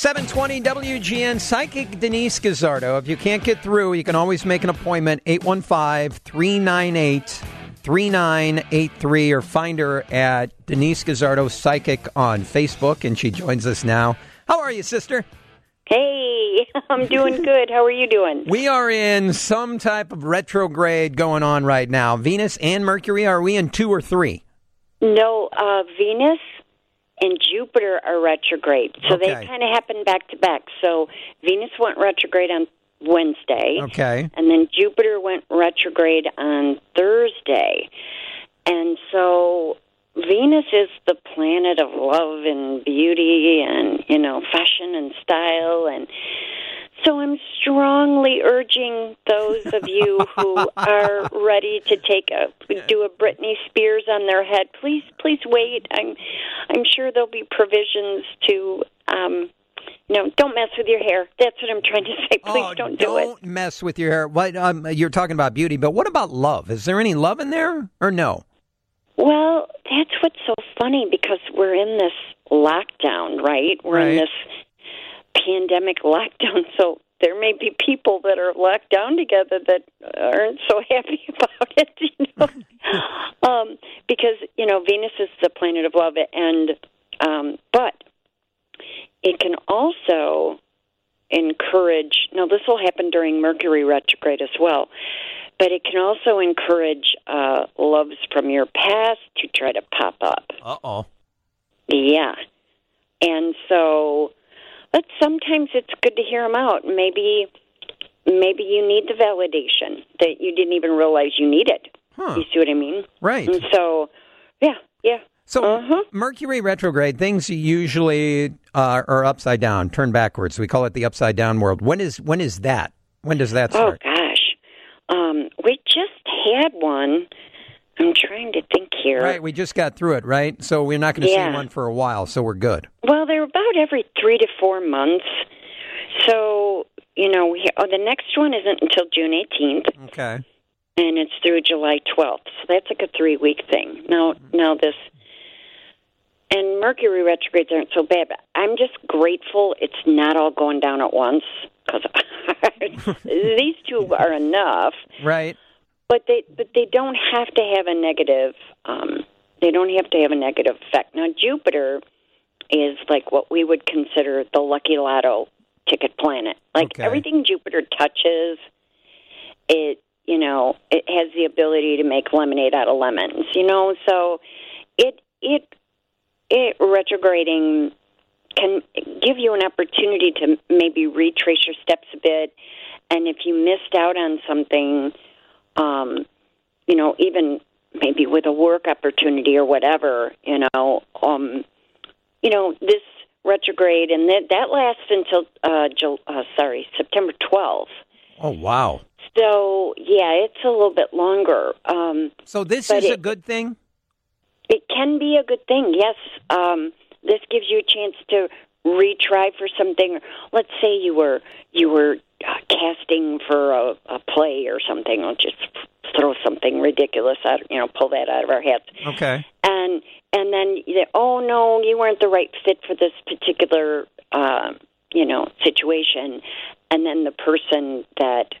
720 WGN Psychic Denise Guzzardo. If you can't get through, you can always make an appointment 815 398 3983 or find her at Denise Guzzardo Psychic on Facebook, and she joins us now. How are you, sister? Hey, I'm doing good. How are you doing? We are in some type of retrograde going on right now. Venus and Mercury, are we in two or three? No, uh, Venus and Jupiter are retrograde. So Okay. they kind of happen back to back. So Venus went retrograde on Wednesday. Okay. And then Jupiter went retrograde on Thursday. And so Venus is the planet of love and beauty and, you know, fashion and style and so I'm strongly urging those of you who are ready to take a do a Britney Spears on their head. Please, please wait. I'm, I'm sure there'll be provisions to, um, no, don't mess with your hair. That's what I'm trying to say. Please oh, don't do it. Don't mess with your hair. What um, you're talking about beauty, but what about love? Is there any love in there or no? Well, that's what's so funny because we're in this lockdown, right? We're in this pandemic lockdown. So there may be people that are locked down together that aren't so happy about it, you know. um, because, you know, Venus is the planet of love and um but it can also encourage now this will happen during Mercury retrograde as well. But it can also encourage uh, loves from your past to try to pop up. Uh oh. Yeah. And so, but sometimes it's good to hear them out. Maybe, maybe you need the validation that you didn't even realize you needed. Huh. You see what I mean? Right. And so, yeah, yeah. So Uh-huh. Mercury retrograde things usually uh, are upside down, turn backwards. We call it the upside down world. When is when is that? When does that start? Oh start? gosh, um, we just had one. I'm trying to think here. Right, we just got through it, right? So we're not going to Yeah. see one for a while, so we're good. Well, they're about every three to four months. So you know, we oh, the next one isn't until June 18th. Okay. and it's through July 12th. So that's like a three week thing. Now, now this and Mercury retrogrades aren't so bad. But I'm just grateful it's not all going down at once because these two are enough. Right. But they but they don't have to have a negative. Um, they don't have to have a negative effect. Now Jupiter is like what we would consider the lucky lotto ticket planet. Like Okay. everything Jupiter touches, it you know it has the ability to make lemonade out of lemons. You know, so it it it retrograding can give you an opportunity to maybe retrace your steps a bit, and if you missed out on something um, you know, even maybe with a work opportunity or whatever, you know, um, you know, this retrograde and that that lasts until uh, Jul- uh sorry, September 12th. Oh wow. So, yeah, it's a little bit longer. Um, So this is a good thing. it can be a good thing. Yes, um, this gives you a chance to retry for something. Let's say you were you were uh, casting for a, a play or something. I'll just throw something ridiculous out. You know, pull that out of our hats. Okay. And and then say, oh no, you weren't the right fit for this particular uh, you know situation. And then the person that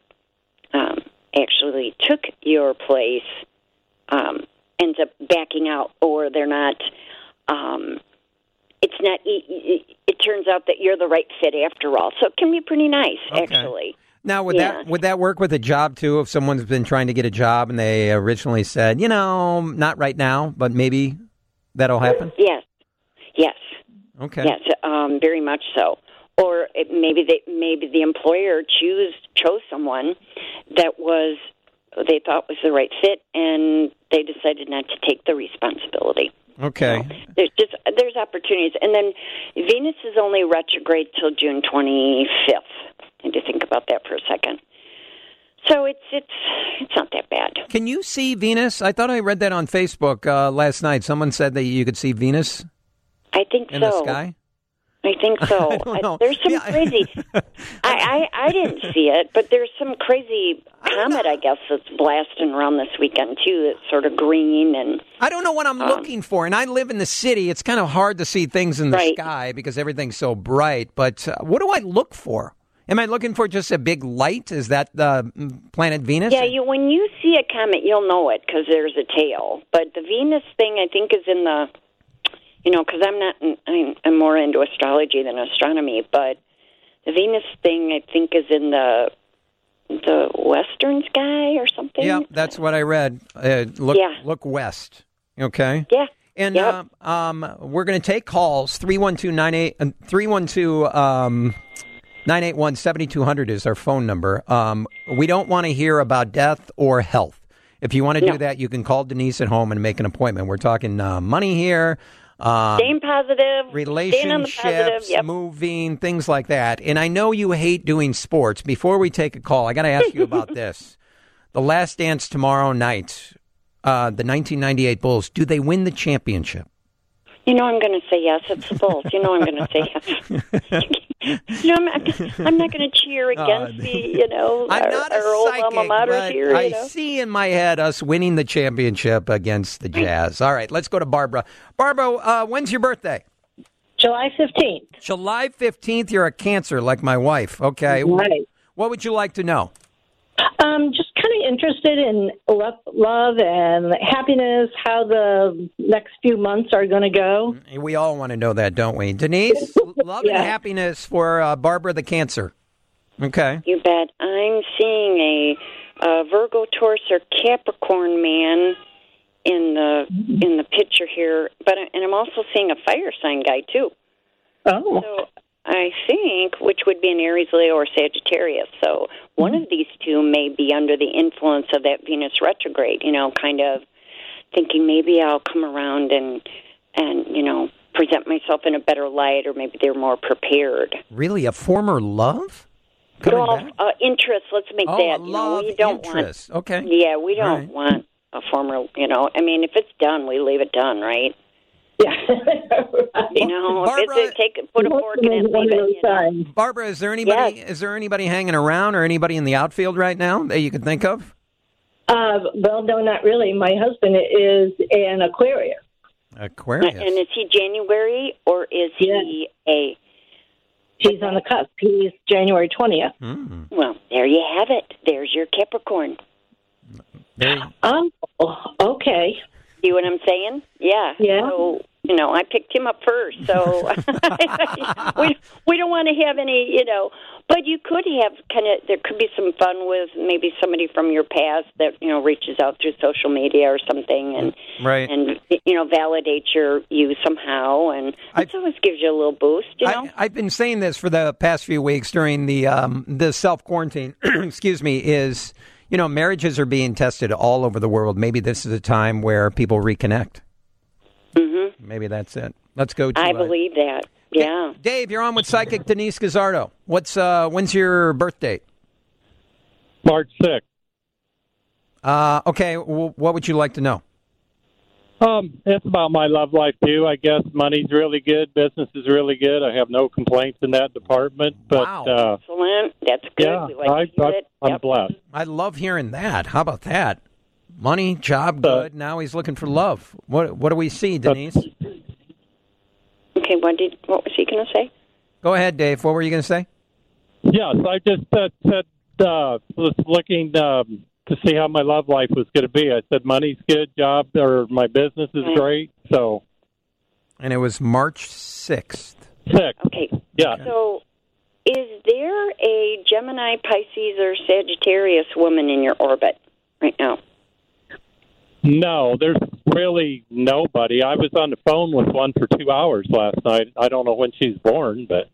um, actually took your place um, ends up backing out, or they're not. Um, it's not. It turns out that you're the right fit after all, so it can be pretty nice, Okay. actually. Now would Yeah. that would that work with a job too? If someone's been trying to get a job and they originally said, you know, not right now, but maybe that'll happen. Yes, yes, Okay. yes, um, very much so. Or it, maybe they maybe the employer choose chose someone that was they thought was the right fit, and they decided not to take the responsibility. Okay. There's just there's opportunities, and then Venus is only retrograde till June 25th. Need to think about that for a second. So it's it's it's not that bad. Can you see Venus? I thought I read that on Facebook uh, last night. Someone said that you could see Venus I think in so. the sky. I think so. I don't know. there's some Yeah. crazy. I, I I didn't see it, but there's some crazy comet, I guess, that's blasting around this weekend too. That's sort of green and I don't know what I'm looking for, and I live in the city. It's kind of hard to see things in the Right. sky because everything's so bright. But uh, what do I look for? Am I looking for just a big light? Is that the mm, planet Venus? yeah. You when you see a comet, you'll know it because there's a tail. But the Venus thing, I think, is in the. You know, because I'm not. I'm, I'm more into astrology than astronomy, but the Venus thing, I think, is in the the western sky or something. Yeah, that's what I read. Uh, look, Yeah. look west. Okay. Yeah. And Yep. uh, um, we're going to take calls. 312 uh, 312 um, 981 7200 is our phone number. Um, we don't want to hear about death or health. If you want to do No. that, you can call Denise at home and make an appointment. We're talking uh, money here, um, Staying positive. Staying relationships, positive. Yep. moving, things like that. And I know you hate doing sports. Before we take a call, I got to ask you about this. The last dance tomorrow night, uh, the 1998 Bulls, do they win the championship? You know I'm going to say yes. It's the Bulls. You know I'm going to say yes. you know, I'm not, I'm not going to cheer against the, you know, I'm our, not a our old psychic, alma mater but here. I You know? see in my head us winning the championship against the Jazz. All right, let's go to Barbara. Barbara, uh, when's your birthday? July 15th. July 15th. You're a Cancer, like my wife. Okay. Right. What would you like to know? Um, just kind of interested in love, love and happiness, how the next few months are going to go. We all want to know that, don't we? Denise, love and happiness for uh, Barbara the Cancer. Okay. You bet. I'm seeing a, a Virgo, Taurus, or Capricorn man in the in the picture here, but and I'm also seeing a fire sign guy too. Oh, So I think, which would be an Aries, Leo, or Sagittarius. So one of these two may be under the influence of that Venus retrograde. You know, kind of thinking maybe I'll come around and and you know present myself in a better light, or maybe they're more prepared. Really, a former love? Coming Well, back? uh, interest. Let's make Oh, that. a you know, love we don't interest. Okay. Yeah, we don't right. want a former. You know, I mean, if it's done, we leave it done, right? Yeah. You know, Barbara- take put a fork in it, leave it. You know? Barbara, is there anybody? Is there anybody hanging around, or anybody in the outfield right now that you can think of? Uh, well, no, not really. My husband is an Aquarius. Aquarius. And is he January or is he a? He's on the cusp. He's January 20th. Hmm. Well, there you have it. There's your Capricorn. There you- Oh, okay. See what I'm saying? Yeah. Yeah. So you know, I picked him up first, so we we don't want to have any, you know. But you could have kind of there could be some fun with maybe somebody from your past that you know reaches out through social media or something and right. and you know validate your you somehow and I- it always gives you a little boost, you know. I, I've been saying this for the past few weeks during the um, the self quarantine. excuse me. Is you know marriages are being tested all over the world. Maybe this is a time where people reconnect. Maybe that's it. Let's go to. I uh, believe that. Yeah. Dave, you're on with psychic Denise Guzzardo. What's uh, when's your birth date? March 6th. Uh, okay, w- what would you like to know? Um, it's about my love life too. I guess money's really good, business is really good. I have no complaints in that department. But Wow. uh, Excellent. That's good. yeah, we like I, to I, it. I'm Yep. blessed. I love hearing that. How about that? Money, job, Uh, good. Now he's looking for love. What What do we see, Denise? Okay, what did what was he going to say? Go ahead, Dave. What were you going to say? Yes, I just uh, said uh, was looking um, to see how my love life was going to be. I said money's good, job or my business is Mm. great. So And it was March sixth. six, Okay. yeah. So, is there a Gemini, Pisces, or Sagittarius woman in your orbit right now? No, there's really nobody. I was on the phone with one for two hours last night. I don't know when she's born, but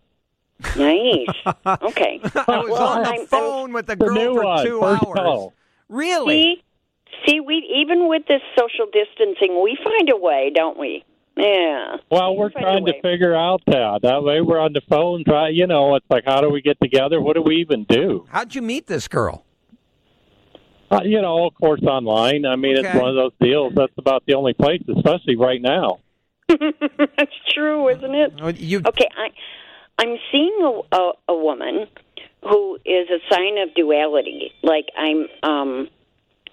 Nice. Okay. I was Well, on the I'm- I'm- phone with a the girl new for one, two first hours. call. Really? See, see, we even with this social distancing, we find a way, don't we? Yeah. Well, we're Find trying to figure out that. That way, we're on the phone. Try, you know, it's like, how do we get together? What do we even do? How'd you meet this girl? Uh, you know, of course, online. I mean, Okay. it's one of those deals. That's about the only place, especially right now. That's true, isn't it? Oh, You Okay, I I'm seeing a, a a woman who is a sign of duality. Like I'm um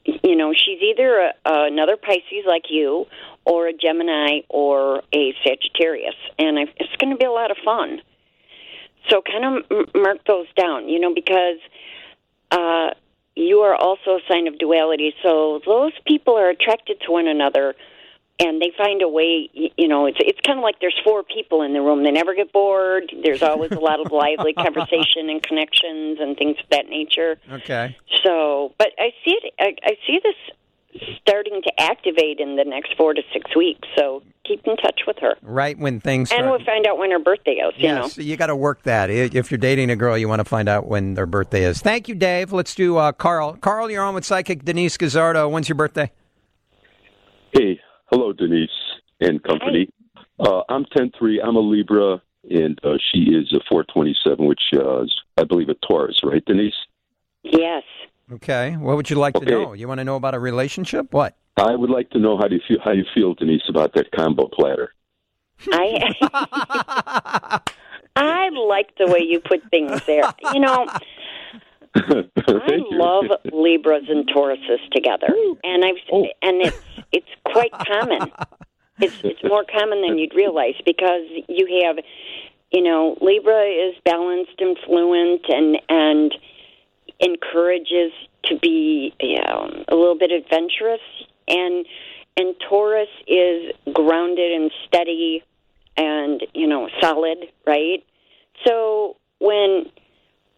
you know, she's either a, a, another Pisces like you or a Gemini or a Sagittarius and I, it's going to be a lot of fun. So kind of m- mark those down, you know, because uh you are also a sign of duality. So those people are attracted to one another and they find a way you know it's it's kind of like there's four people in the room they never get bored there's always a lot of lively conversation and connections and things of that nature okay? so but i see it i, I see this starting to activate in the next four to six weeks so keep in touch with her Right when things start. and we'll find out when her birthday is you know Yes, you got to work that. If you're dating a girl, you want to find out when their birthday is. Thank you, Dave. Let's do uh, Carl. Carl, you're on with psychic Denise Guzzardo. When's your birthday? Hey, hello, Denise and company. Uh, I'm 10-3. I'm a Libra, and uh, she is a 427, which uh, is, I believe, a Taurus, right, Denise? yes Okay. What would you like to know? You want to know about a relationship? What? I would like to know how do you feel, how you feel, Denise, about that combo platter. i i like the way you put things there you know I Thank you. love Libras and Tauruses together, and I've Oh. and it's it's quite common. It's it's more common than you'd realize because you have, you know, Libra is balanced and fluent and and encourages to be um, a little bit adventurous, and and Taurus is grounded and steady and you know solid, right? So when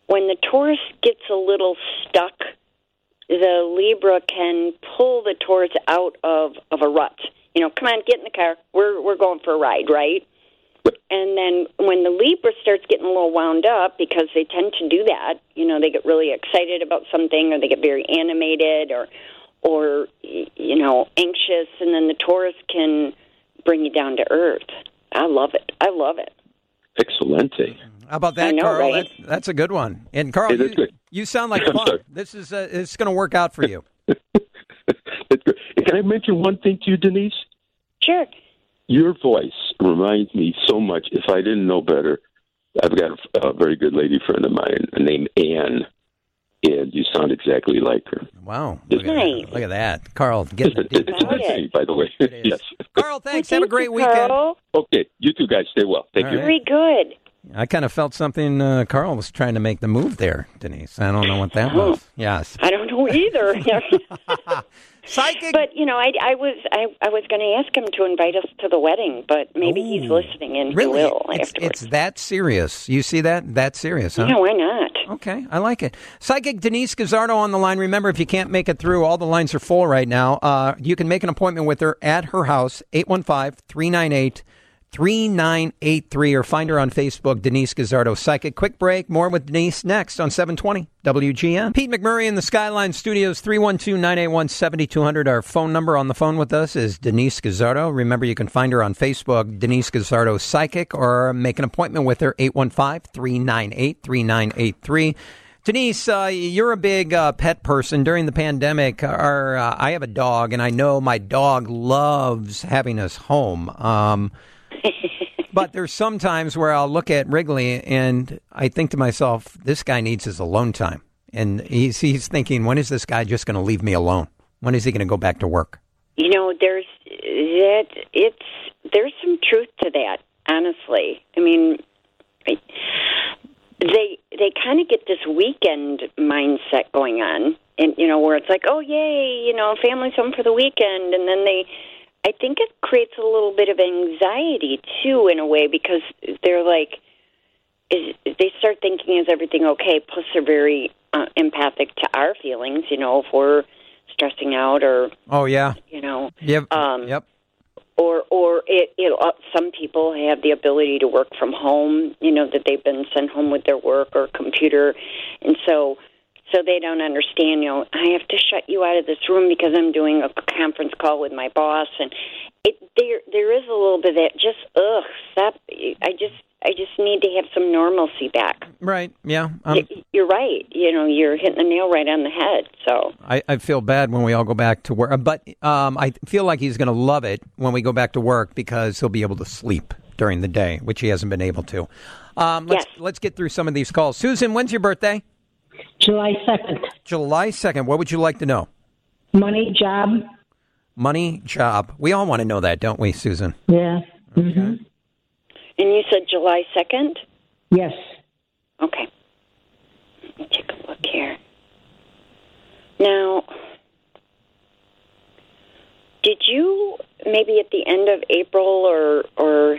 when the Taurus gets a little stuck, the Libra can pull the Taurus out of of a rut. You know, come on, get in the car. We're we're going for a ride, right? And then when the Libra starts getting a little wound up, because they tend to do that, you know, they get really excited about something, or they get very animated, or or you know, anxious, and then the Taurus can bring you down to earth. I love it. I love it. Excelente. How about that, I know, Carl? right? That, that's a good one. And Carl, Hey, you, you sound like fun. This is uh, it's going to work out for you. Can I mention one thing to you, Denise? Sure. Your voice reminds me so much. If I didn't know better, I've got a, a very good lady friend of mine named Anne, and you sound exactly like her. Wow. Look at, Nice. that. Look at that. Carl, get It's the it's a Got good thing, by the way. Yes. Carl, thanks. Well, Have a great you, weekend. Carl. Okay. You two guys stay well. Thank All you. right. Very good. I kind of felt something. Uh, Carl was trying to make the move there, Denise. I don't know what that was. Yes. I don't know either. Psychic. but you know, I, I was I, I was going to ask him to invite us to the wedding, but maybe he's listening and really? he will it's, afterwards. it's that serious. You see that? That serious, huh? yeah, why not? Okay, I like it. Psychic Denise Guzzardo on the line. Remember, if you can't make it through, all the lines are full right now. Uh, you can make an appointment with her at her house, 815 398 3983, or find her on Facebook, Denise Guzzardo Psychic. Quick break. More with Denise next on 720 WGN. Pete McMurray in the Skyline Studios, 312 981 7200. Our phone number on the phone with us is Denise Guzzardo. Remember, you can find her on Facebook, Denise Guzzardo Psychic, or make an appointment with her, 815 398 3983. Denise, uh, you're a big uh, pet person. During the pandemic, our, uh, I have a dog, and I know my dog loves having us home. Um, but there's some times where I'll look at Wrigley and I think to myself, this guy needs his alone time. And he's, he's thinking, when is this guy just going to leave me alone? When is he going to go back to work? You know, there's that it's there's some truth to that. Honestly, I mean, they they kind of get this weekend mindset going on, and you know, where it's like, oh yay, you know, family's home for the weekend, and then they. I think it creates a little bit of anxiety too, in a way, because they're like, is, they start thinking, is everything okay? Plus, they're very uh, empathic to our feelings. You know, if we're stressing out or Oh, yeah. you know, Yep. Um, yep. or or it, it uh, some people have the ability to work from home. You know that they've been sent home with their work or computer, and so so they don't understand. You know, I have to shut you out of this room because I'm doing a conference call with my boss, and it there there is a little bit of that. Just ugh, stop. I just I just need to have some normalcy back. Right. Yeah. Um, You're right. You know, you're hitting the nail right on the head. So I, I feel bad when we all go back to work, but um, I feel like he's going to love it when we go back to work because he'll be able to sleep during the day, which he hasn't been able to. Um, let's Yes. let's get through some of these calls. Susan, when's your birthday? July 2nd. July second. What would you like to know? Money, job. Money, job. We all want to know that, don't we, Susan? Yeah. hmm and you said July second. Yes. Okay. Let me take a look here. Now, did you maybe at the end of April or or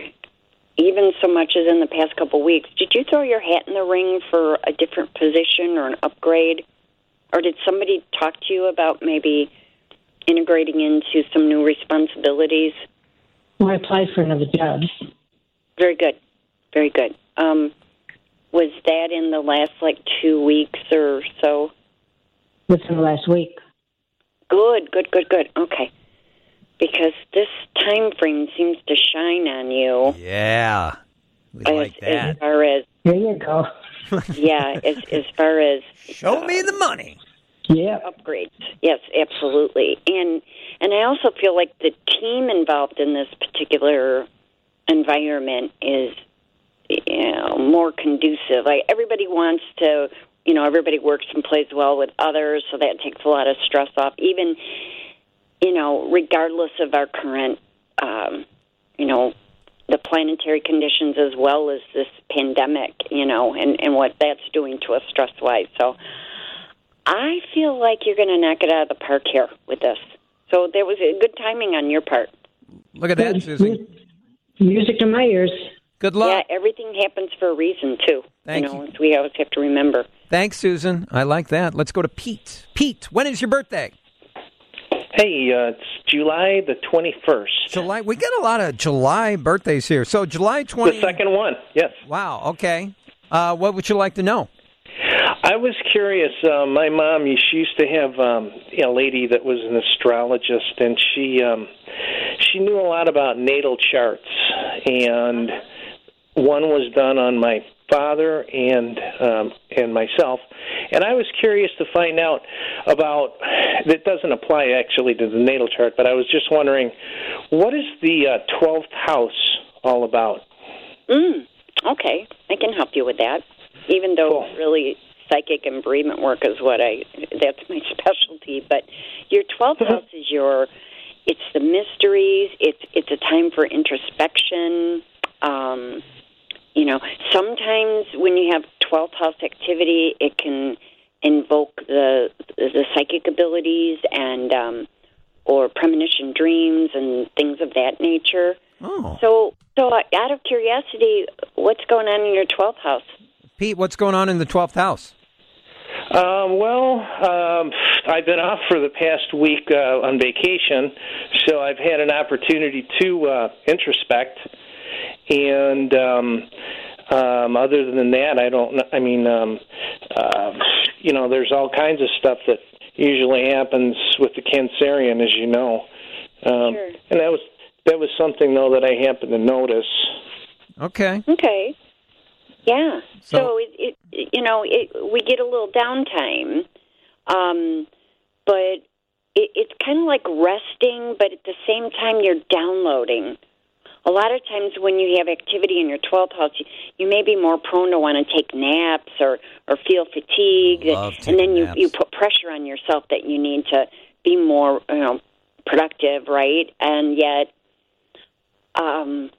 even so much as in the past couple weeks, did you throw your hat in the ring for a different position or an upgrade? Or did somebody talk to you about maybe integrating into some new responsibilities? Well, I applied for another job. Very good. Very good. Um, was that in the last like two weeks or so? within the last week. Good, good, good, good. Okay. Because this time frame seems to shine on you Yeah. We as, like as far as There you go. yeah, as as far as Show me the money. Yeah. upgrades. Yes, absolutely. And and I also feel like the team involved in this particular environment is you know, more conducive. Like everybody wants to, you know, everybody works and plays well with others, so that takes a lot of stress off. Even, you know, regardless of our current, um, you know, the planetary conditions as well as this pandemic, you know, and and what that's doing to us stress wise. So. I feel like you're going to knock it out of the park here with this. So there was a good timing on your part. Look at that, Susan. Music to my ears. Good luck. Yeah, everything happens for a reason too. Thank you know, you. as we always have to remember. Thanks, Susan. I like that. Let's go to Pete. Pete, when is your birthday? Hey, uh, it's July the 21st. July. We get a lot of July birthdays here. So July 20. The second one, yes. Wow. Okay. Uh, what would you like to know? I was curious. Uh, my mom, she used to have um, a lady that was an astrologist, and she um, she knew a lot about natal charts. And one was done on my father and um, and myself. And I was curious to find out about. That doesn't apply actually to the natal chart, but I was just wondering, what is the twelfth house all about? Mm, okay, I can help you with that. Even though Cool. really psychic and bereavement work is what I that's my specialty, but your 12th house is your it's the mysteries, it's it's a time for introspection. Um you know, sometimes when you have 12th house activity, it can invoke the the psychic abilities and um or premonition dreams and things of that nature. Oh, So, so out of curiosity, what's going on in your twelfth house? Pete, what's going on in the 12th house? Um, well, um, I've been off for the past week uh, on vacation, so I've had an opportunity to uh, introspect. And um, um, other than that, I don't. I mean, um, uh, you know, there's all kinds of stuff that usually happens with the Cancerian, as you know. Um, Sure. And that was that was something though that I happened to notice. Okay. Okay, yeah. So- So, it, it, you know, it, we get a little downtime, um, but it, it's kind of like resting, but at the same time, you're downloading. A lot of times, when you have activity in your twelfth house, you, you may be more prone to want to take naps or or feel fatigued, and then you naps. you put pressure on yourself that you need to be more, you know, productive, right? And yet, um,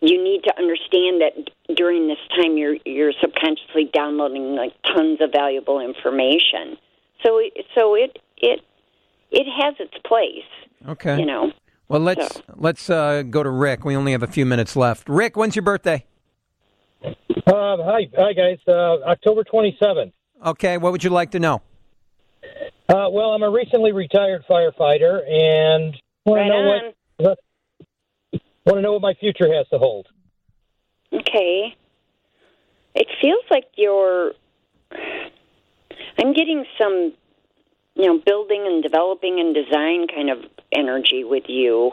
you need to understand that during this time you're you're subconsciously downloading like tons of valuable information. So it, so it it it has its place, Okay. you know. Well, let's let's uh, go to Rick. We only have a few minutes left. Rick, when's your birthday? Uh, hi, hi guys. Uh, October 27th. Okay. What would you like to know? Uh, well, I'm a recently retired firefighter, and want Right to know on. what want to know what my future has to hold. Okay. It feels like you're. I'm getting some, you know, building and developing and design kind of energy with you.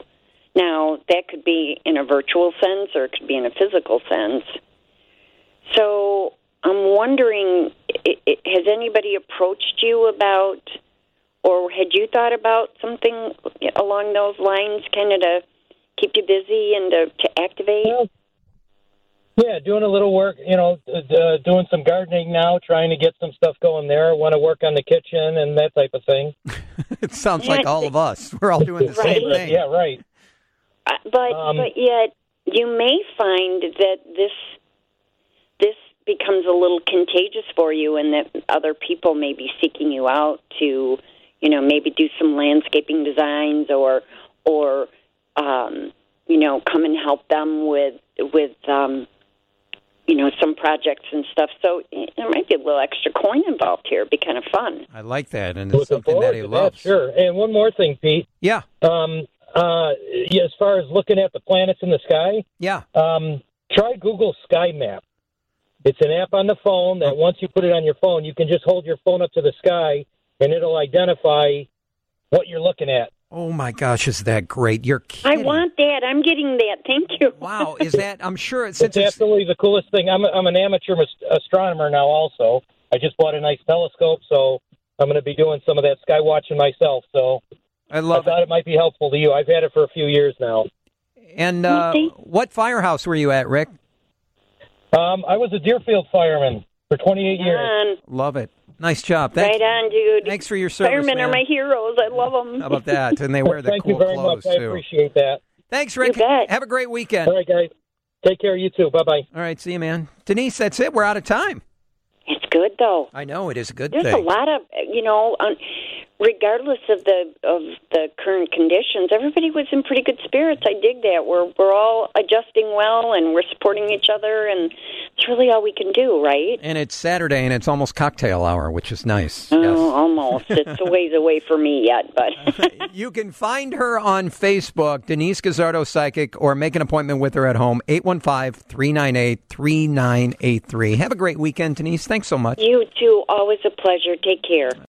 Now, that could be in a virtual sense or it could be in a physical sense. So, I'm wondering has anybody approached you about, or had you thought about something along those lines, kind of to keep you busy and to, to activate? Well, yeah, doing a little work, you know, uh, uh, doing some gardening now, trying to get some stuff going there. Want to work on the kitchen and that type of thing. It sounds like all of us. We're all doing the same thing. Yeah, right. Uh, but Um, but yet you may find that this this becomes a little contagious for you, and that other people may be seeking you out to, you know, maybe do some landscaping designs or or um, you know come and help them with with um, you know some projects and stuff. So there might be a little extra coin involved here. It'd be kind of fun. I like that, and it's Looking something that he to loves. Sure. And one more thing, Pete. Yeah, Um, uh, as far as looking at the planets in the sky, yeah. um, try Google Sky Map. It's an app on the phone that once you put it on your phone, you can just hold your phone up to the sky and it'll identify what you're looking at. Oh my gosh, is that great? You're kidding. I want that. I'm getting that. Thank you. Wow, is that? I'm sure it, It's since it's absolutely the coolest thing. I'm, a, I'm an amateur ast- astronomer now, also. I just bought a nice telescope, so I'm going to be doing some of that sky watching myself. So I love. I thought it. it might be helpful to you. I've had it for a few years now. And uh, what firehouse were you at, Rick? Um, I was a Deerfield fireman for 28 years. Love it. Nice job. Thanks. Right on, dude. Thanks for your service, Firemen man. are my heroes. I love them. How about that? And they wear the Thank cool you very clothes much. I too. appreciate that. Thanks, Rick. You bet. Have a great weekend. All right, guys. Take care. You too. Bye bye. All right, see you, man. Denise, that's it. We're out of time. It's good though. I know it is a good thing. There's thing. a lot of you know, um, regardless of the of the current conditions, everybody was in pretty good spirits. I dig that. We're we're all adjusting well and we're supporting each other, and it's really all we can do, right? And it's Saturday, and it's almost cocktail hour, which is nice. Oh, Yes. almost. It's a ways away for me yet, but You can find her on Facebook, Denise Guzzardo Psychic, or make an appointment with her at home, 815 398 3983. Have a great weekend, Denise. Thanks so much. you too. Always a pleasure. Take care.